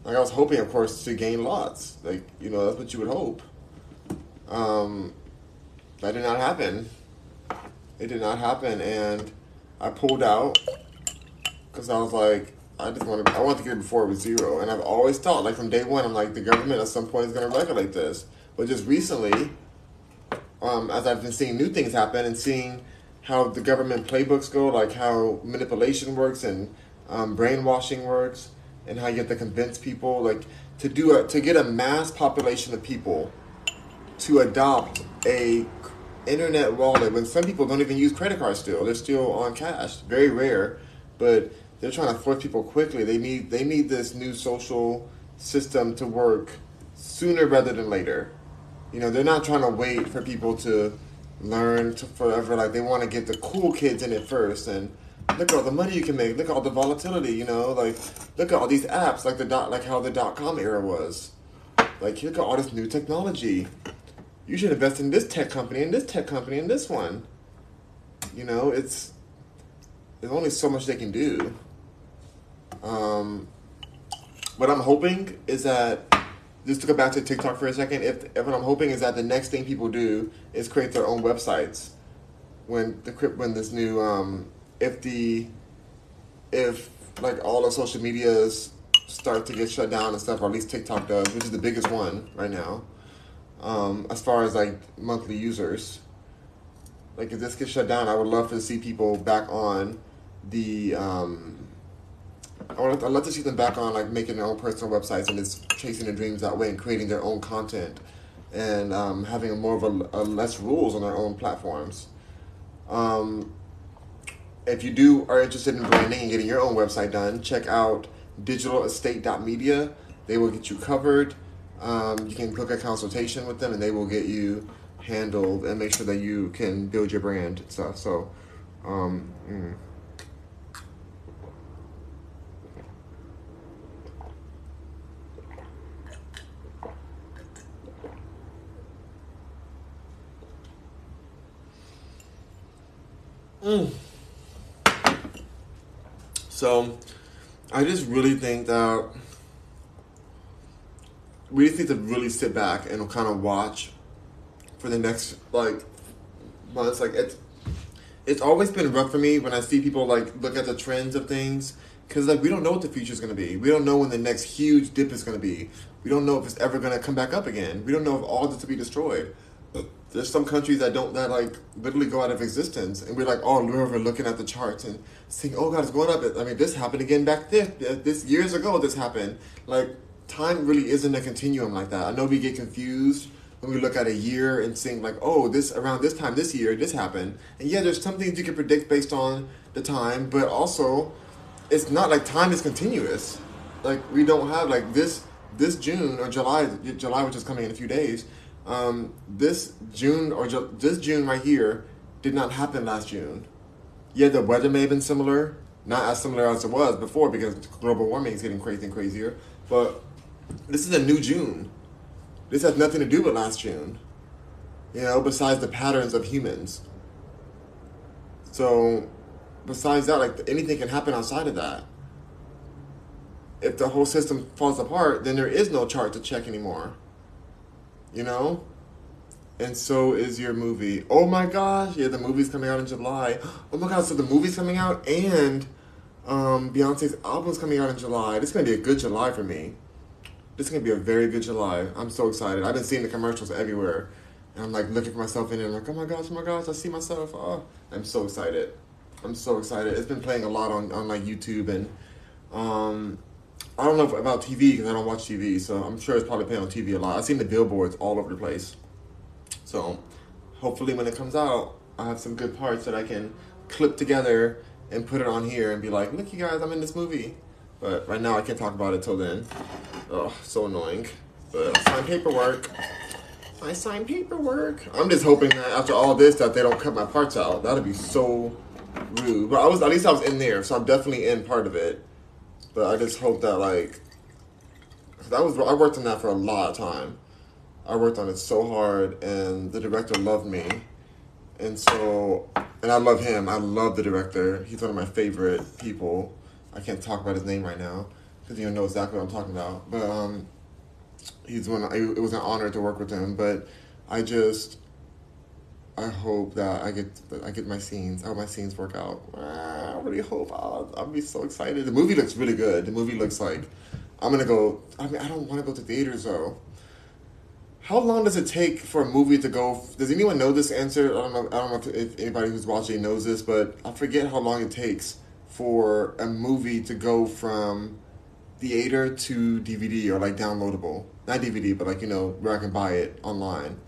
Like I was hoping, of course, to gain lots. Like you know, that's what you would hope. Um, that did not happen. It did not happen, and I pulled out because I was like, I just wanted, I wanted to get it before it was zero. And I've always thought, like from day one, I'm like, the government at some point is going to regulate this. But just recently, um, as I've been seeing new things happen and seeing how the government playbooks go, like how manipulation works and um, brainwashing works, and how you have to convince people, like to do a to get a mass population of people to adopt a internet wallet when some people don't even use credit cards still they're still on cash very rare but they're trying to force people quickly they need they need this new social system to work sooner rather than later you know they're not trying to wait for people to learn to forever. Like they want to get the cool kids in it first, and look at all the money you can make. Look at all the volatility. You know, like look at all these apps, like the dot, like how the dot com era was. Like look at all this new technology. You should invest in this tech company, and this tech company, and this one. You know, it's there's only so much they can do. Um, what I'm hoping is that just to go back to TikTok for a second, if, if what I'm hoping is that the next thing people do is create their own websites when the when this new um, if the if like all the social medias start to get shut down and stuff, or at least TikTok does, which is the biggest one right now, um, as far as like monthly users. Like if this gets shut down, I would love to see people back on the um, I would I'd love to see them back on like making their own personal websites and just chasing their dreams that way and creating their own content and um, having a more of a, a, less rules on their own platforms. Um, if you do are interested in branding and getting your own website done, check out digitalestate.media. They will get you covered. Um, you can book a consultation with them and they will get you handled and make sure that you can build your brand and stuff. So, um, mm. Mm. So I just really think that we just need to really sit back and kind of watch for the next like months. Like it's it's always been rough for me when I see people like look at the trends of things because like we don't know what the future is going to be. We don't know when the next huge dip is going to be. We don't know if it's ever going to come back up again. We don't know if all this will be destroyed. There's some countries that don't that like literally go out of existence, and we're like all over looking at the charts and saying, "Oh God, it's going up." I mean, this happened again back there. This years ago, this happened. Like time really isn't a continuum like that. I know we get confused when we look at a year and think like, "Oh, this around this time this year this happened." And yeah, there's some things you can predict based on the time, but also it's not like time is continuous. Like we don't have like this this June or July July which is coming in a few days. Um, this June or ju- this June right here did not happen last June. Yeah, the weather may have been similar, not as similar as it was before because global warming is getting crazy and crazier. But this is a new June. This has nothing to do with last June. You know, besides the patterns of humans. So besides that, like anything can happen outside of that. If the whole system falls apart, then there is no chart to check anymore. You know? And so is your movie. Oh my gosh, yeah, the movie's coming out in July. <gasps> Oh my gosh, so the movie's coming out and um, Beyonce's album's coming out in July. This is gonna be a good July for me. This is gonna be a very good July. I'm so excited. I've been seeing the commercials everywhere. And I'm like looking for myself in it. I'm like, oh my gosh, oh my gosh, I see myself. Oh, I'm so excited. I'm so excited. It's been playing a lot on, on like YouTube and um, I don't know about TV because I don't watch TV, so I'm sure it's probably playing on TV a lot. I've seen the billboards all over the place. So hopefully when it comes out, I have some good parts that I can clip together and put it on here and be like, look, you guys, I'm in this movie. But right now I can't talk about it till then. Oh, so annoying. But I signed paperwork. I signed paperwork. I'm just hoping that after all this that they don't cut my parts out. That'd be so rude. But I was at least I was in there, so I'm definitely in part of it. But I just hope that like that was I worked on that for a lot of time. I worked on it so hard, and the director loved me, and so and I love him. I love the director. He's one of my favorite people. I can't talk about his name right now because you don't know exactly what I'm talking about. But um, he's one. It was an honor to work with him. But I just I hope that I get I get my scenes. How my scenes work out. Ah, I really hope I'll, I'll be so excited. The movie looks really good. The movie looks like I'm gonna go. I mean, I don't want to go to theaters though. How long does it take for a movie to go? Does anyone know this answer? I don't know. I don't know if anybody who's watching knows this, but I forget how long it takes for a movie to go from theater to DVD or like downloadable. Not DVD, but like you know where I can buy it online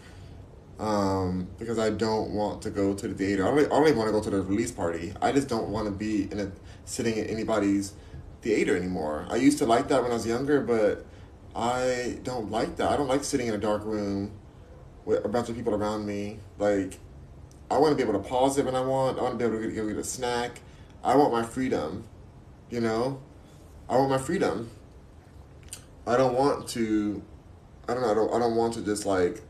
um, because I don't want to go to the theater. I don't even want to go to the release party. I just don't want to be in a sitting in anybody's theater anymore. I used to like that when I was younger, but I don't like that. I don't like sitting in a dark room with a bunch of people around me. Like, I want to be able to pause it when I want. I want to be able to get, get a snack. I want my freedom. You know, I want my freedom. I don't want to. I don't know. I don't. I don't want to just like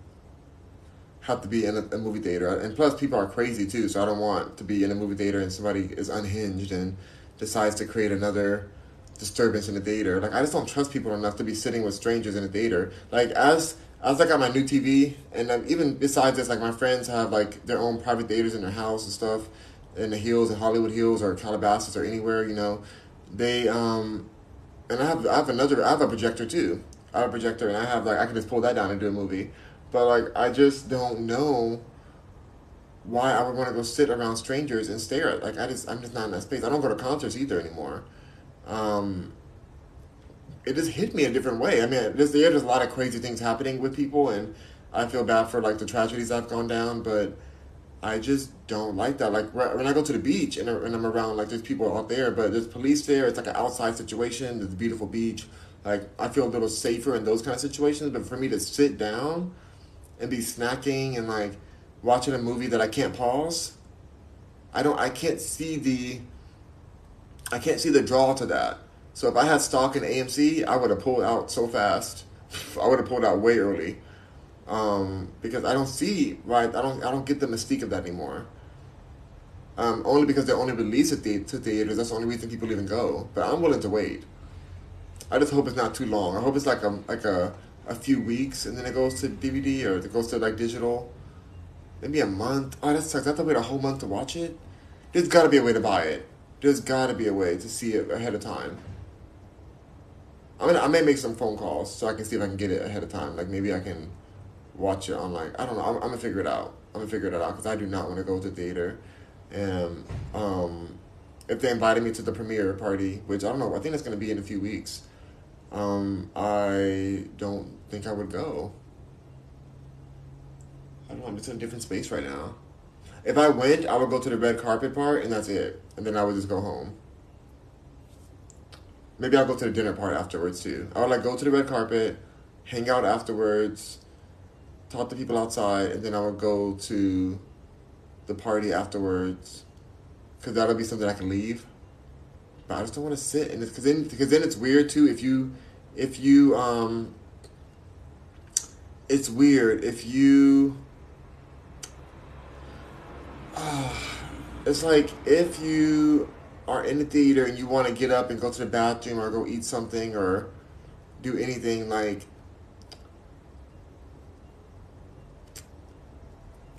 have to be in a, a, movie theater. And plus, people are crazy too, so I don't want to be in a movie theater and somebody is unhinged and decides to create another disturbance in the theater. Like, I just don't trust people enough to be sitting with strangers in a theater. Like, as as I got my new TV, and um, even besides this, like my friends have like their own private theaters in their house and stuff, in the Hills, in Hollywood Hills, or Calabasas, or anywhere, you know. They um, and I have I have another I have a projector too. I have a projector, and I have like I can just pull that down and do a movie. But like I just don't know why I would want to go sit around strangers and stare at like I just I'm just not in that space. I don't go to concerts either anymore. Um, it just hit me a different way. I mean, there's there's a lot of crazy things happening with people, and I feel bad for like the tragedies I've gone down, but I just don't like that. Like when I go to the beach and, I'm around, like there's people out there, but there's police there. It's like an outside situation. There's a beautiful beach. Like I feel a little safer in those kind of situations. But for me to sit down and be snacking and like watching a movie that I can't pause. I don't I can't see the I can't see the draw to that. So if I had stock in AMC, I would have pulled out so fast. <laughs> I would have pulled out way early. Um, because I don't see right I don't I don't get the mystique of that anymore. Um, only because they only release it to theaters. That's the only reason people even go. But I'm willing to wait. I just hope it's not too long. I hope it's like a like a a few weeks and then it goes to DVD or it goes to like digital. Maybe a month. Oh, that sucks. I have to wait a whole month to watch it. There's got to be a way to buy it. There's got to be a way to see it ahead of time. I mean, I may make some phone calls so I can see if I can get it ahead of time. Like maybe I can watch it online. I don't know. I'm, I'm gonna figure it out. I'm gonna figure it out because I do not want to go to theater. And um, if they invited me to the premiere party, which I don't know, I think it's gonna be in a few weeks. Um, I don't think I would go. I don't know. I'm just in a different space right now. If I went, I would go to the red carpet part, and that's it. And then I would just go home. Maybe I'll go to the dinner part afterwards too. I would like go to the red carpet, hang out afterwards, talk to people outside, and then I would go to the party afterwards, because that'll be something I can leave. But I just don't want to sit, and because then because then it's weird too if you if you um. It's weird if you <sighs> it's like if you are in the theater and you want to get up and go to the bathroom or go eat something or do anything like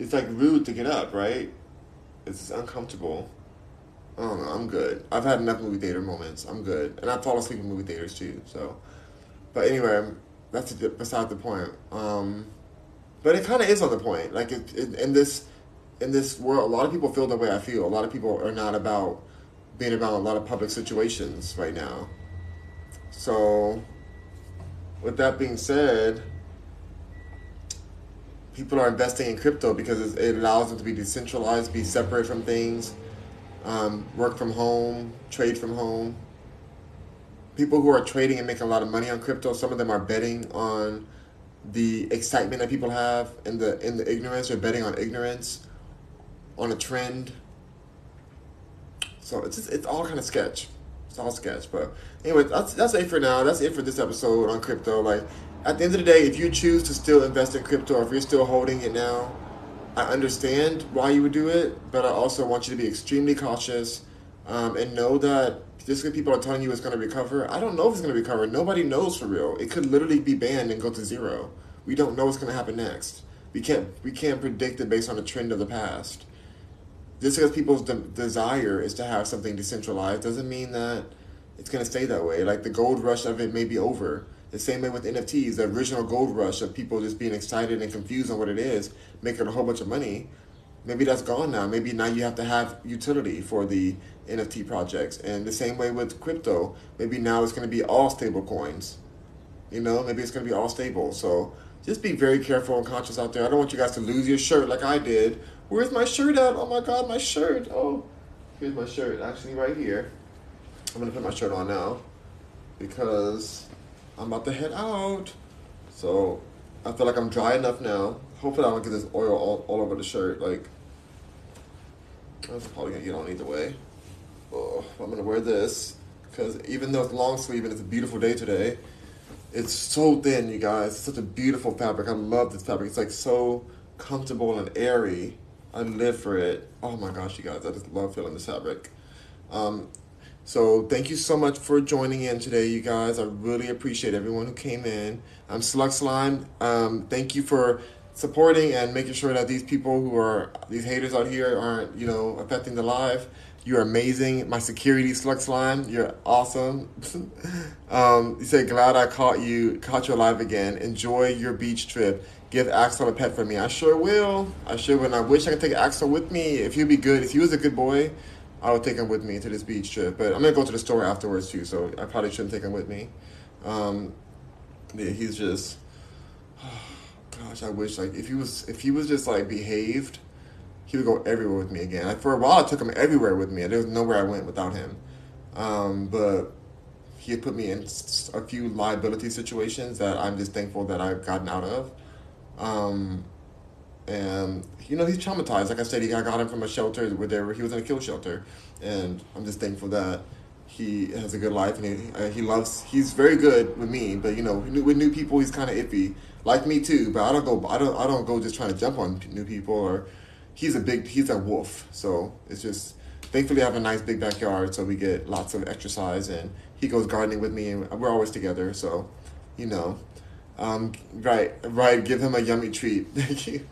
it's like rude to get up, right? It's uncomfortable. I don't know. I'm good. I've had enough movie theater moments. I'm good, and I fall asleep in movie theaters too. So, but anyway, that's beside the point. Um, but it kind of is on the point. Like it, it, in this in this world, a lot of people feel the way I feel. A lot of people are not about being around a lot of public situations right now. So, with that being said, people are investing in crypto because it allows them to be decentralized, be separate from things, um, work from home, trade from home. People who are trading and making a lot of money on crypto, some of them are betting on the excitement that people have in the in the ignorance or betting on ignorance on a trend. So it's just, it's all kind of sketch. It's all sketch. But anyway, that's that's it for now. That's it for this episode on crypto. Like at the end of the day, if you choose to still invest in crypto, or if you're still holding it now, I understand why you would do it, but I also want you to be extremely cautious um, and know that just because people are telling you it's going to recover, I don't know if it's going to recover. Nobody knows for real. It could literally be banned and go to zero. We don't know what's going to happen next. We can't we can't predict it based on the trend of the past just because people's de- desire is to have something decentralized doesn't mean that it's going to stay that way. Like the gold rush of it may be over. The same way with NFTs, the original gold rush of people just being excited and confused on what it is, making a whole bunch of money. Maybe that's gone now. Maybe now you have to have utility for the NFT projects. And the same way with crypto, maybe now it's going to be all stable coins. You know, maybe it's going to be all stable. So just be very careful and conscious out there. I don't want you guys to lose your shirt like I did Where's my shirt at? Oh my god, my shirt. Oh, here's my shirt. Actually, right here. I'm gonna put my shirt on now because I'm about to head out. So I feel like I'm dry enough now. Hopefully, I don't get this oil all, all over the shirt. Like, that's probably gonna get on either way. Oh, I'm gonna wear this because even though it's long sleeve and it's a beautiful day today, it's so thin, you guys. It's such a beautiful fabric. I love this fabric. It's like so comfortable and airy. I live for it. Oh my gosh, you guys, I just love feeling this fabric. Um, so thank you so much for joining in today, you guys. I really appreciate everyone who came in. I'm Slug Slime. Um, thank you for supporting and making sure that these people who are these haters out here aren't, you know, affecting the live. You're amazing. My security slug slime. You're awesome. <laughs> um, you say glad I caught you, caught you alive again. Enjoy your beach trip give Axel a pet for me. I sure will. I sure will. And I wish I could take Axel with me. If he'd be good, if he was a good boy, I would take him with me to this beach trip. But I'm gonna go to the store afterwards too, so I probably shouldn't take him with me. Um, yeah, he's just. Oh, <sighs> gosh, I wish like if he was if he was just like behaved, he would go everywhere with me again. Like, for a while, I took him everywhere with me. There was nowhere I went without him. Um, but he had put me in a few liability situations that I'm just thankful that I've gotten out of. Um, and you know he's traumatized. Like I said, he I got him from a shelter where they were, he was in a kill shelter, and I'm just thankful that he has a good life and he, uh, he loves. He's very good with me, but you know with new people he's kind of iffy. Like me too, but I don't go. I don't. I don't go just trying to jump on new people or, he's a big he's a wolf. So it's just thankfully I have a nice big backyard, so we get lots of exercise, and he goes gardening with me, and we're always together. So, you know, um, right, right. Give him a yummy treat. <laughs>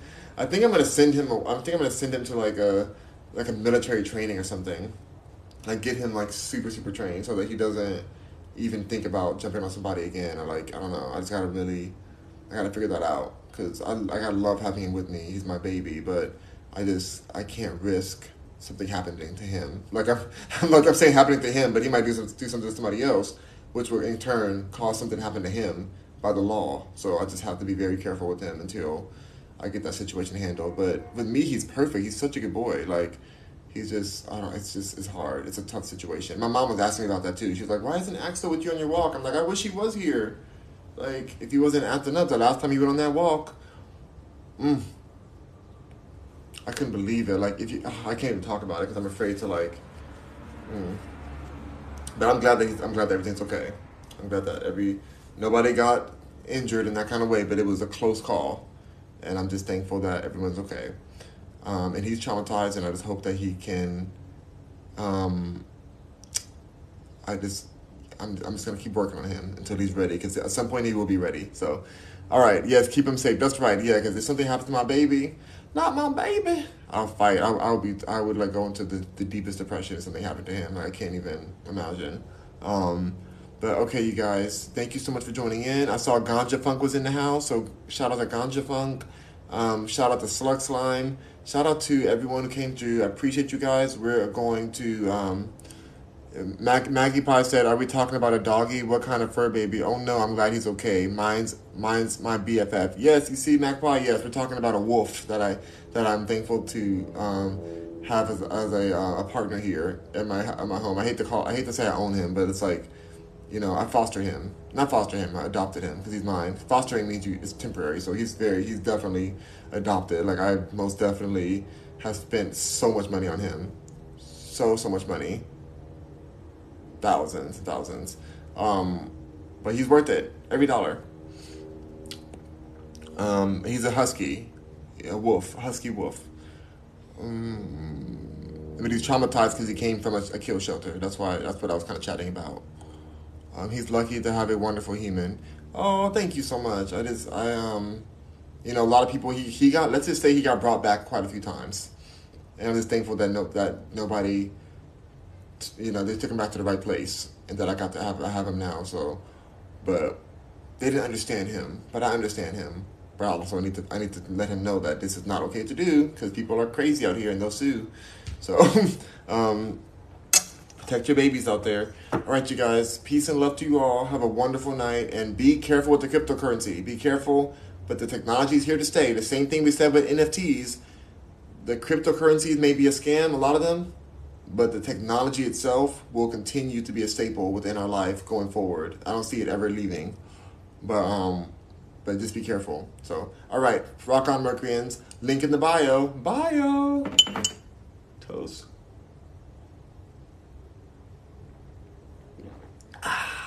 I think I'm gonna send him. I think I'm gonna send him to like a like a military training or something. Like get him like super super trained so that he doesn't even think about jumping on somebody again or like I don't know. I just gotta really, I gotta figure that out because I I gotta love having him with me. He's my baby, but I just I can't risk something happening to him. Like <laughs> I'm like I'm saying happening to him, but he might do some, do something to somebody else, which will in turn cause something to happen to him by the law. So I just have to be very careful with him until I get that situation handled. But with me, he's perfect. He's such a good boy. Like he's just I don't. know, It's just it's hard. It's a tough situation. My mom was asking me about that too. She was like, "Why isn't Axel with you on your walk?" I'm like, "I wish he was here. Like if he wasn't acting up the last time he went on that walk." Mm, I couldn't believe it. Like if you, I can't even talk about it because I'm afraid to like. Mm. But I'm glad that he's, I'm glad that everything's okay. I'm glad that every nobody got injured in that kind of way, but it was a close call, and I'm just thankful that everyone's okay. Um, and he's traumatized, and I just hope that he can. Um, I just, I'm, I'm just gonna keep working on him until he's ready, because at some point he will be ready. So, all right, yes, keep him safe. That's right, yeah, because if something happens to my baby, not my baby, I'll fight. I'll, I'll be, I would like go into the, the deepest depression if something happened to him. I can't even imagine. Um, but okay, you guys, thank you so much for joining in. I saw Ganja Funk was in the house, so shout out to Ganja Funk. Um, shout out to Slug Slime. Shout out to everyone who came through. I appreciate you guys. We're going to. Um, Mag- Maggie Pie said, "Are we talking about a doggy? What kind of fur baby? Oh no, I'm glad he's okay. Mine's mine's my BFF. Yes, you see, Magpie. Yes, we're talking about a wolf that I that I'm thankful to um, have as, as a uh, a partner here at my at my home. I hate to call I hate to say I own him, but it's like, you know, I foster him. Not foster him. I adopted him because he's mine. Fostering means you it's temporary, so he's very he's definitely adopted. Like I most definitely have spent so much money on him, so so much money thousands, thousands. Um, but he's worth it every dollar. Um, he's a husky, a wolf, a husky wolf. Um, but he's traumatized because he came from a, a, kill shelter. That's why. That's what I was kind of chatting about. Um, he's lucky to have a wonderful human. Oh, thank you so much. I just, I um, you know, a lot of people. He he got. Let's just say he got brought back quite a few times, and I'm just thankful that no that nobody you know, they took him back to the right place, and that I got to have I have him now. So, but they didn't understand him, but I understand him. But I also need to I need to let him know that this is not okay to do because people are crazy out here and they'll sue. So, <laughs> um, protect your babies out there. All right, you guys. Peace and love to you all. Have a wonderful night and be careful with the cryptocurrency. Be careful, but the technology is here to stay. The same thing we said with NFTs. The cryptocurrencies may be a scam, a lot of them, but the technology itself will continue to be a staple within our life going forward. I don't see it ever leaving, but um, but just be careful. So, all right, rock on, Mercuryans. Link in the bio. Bio. Toast. Ah.